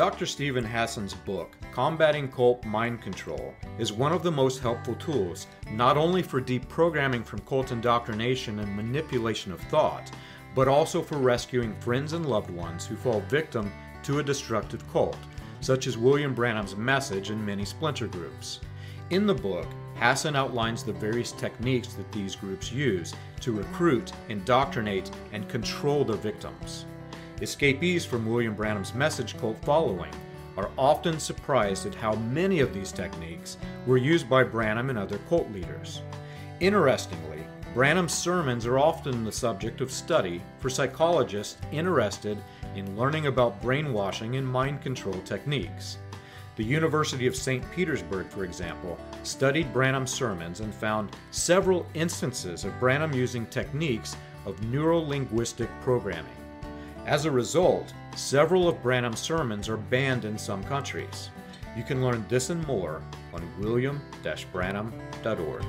Dr. Steven Hassan's book, Combating Cult Mind Control, is one of the most helpful tools, not only for deprogramming from cult indoctrination and manipulation of thought, but also for rescuing friends and loved ones who fall victim to a destructive cult, such as William Branham's message and many splinter groups. In the book, Hassan outlines the various techniques that these groups use to recruit, indoctrinate, and control their victims. Escapees from William Branham's message cult following are often surprised at how many of these techniques were used by Branham and other cult leaders. Interestingly, Branham's sermons are often the subject of study for psychologists interested in learning about brainwashing and mind control techniques. The University of St. Petersburg, for example, studied Branham's sermons and found several instances of Branham using techniques of neuro-linguistic programming. As a result, several of Branham's sermons are banned in some countries. You can learn this and more on william-branham.org.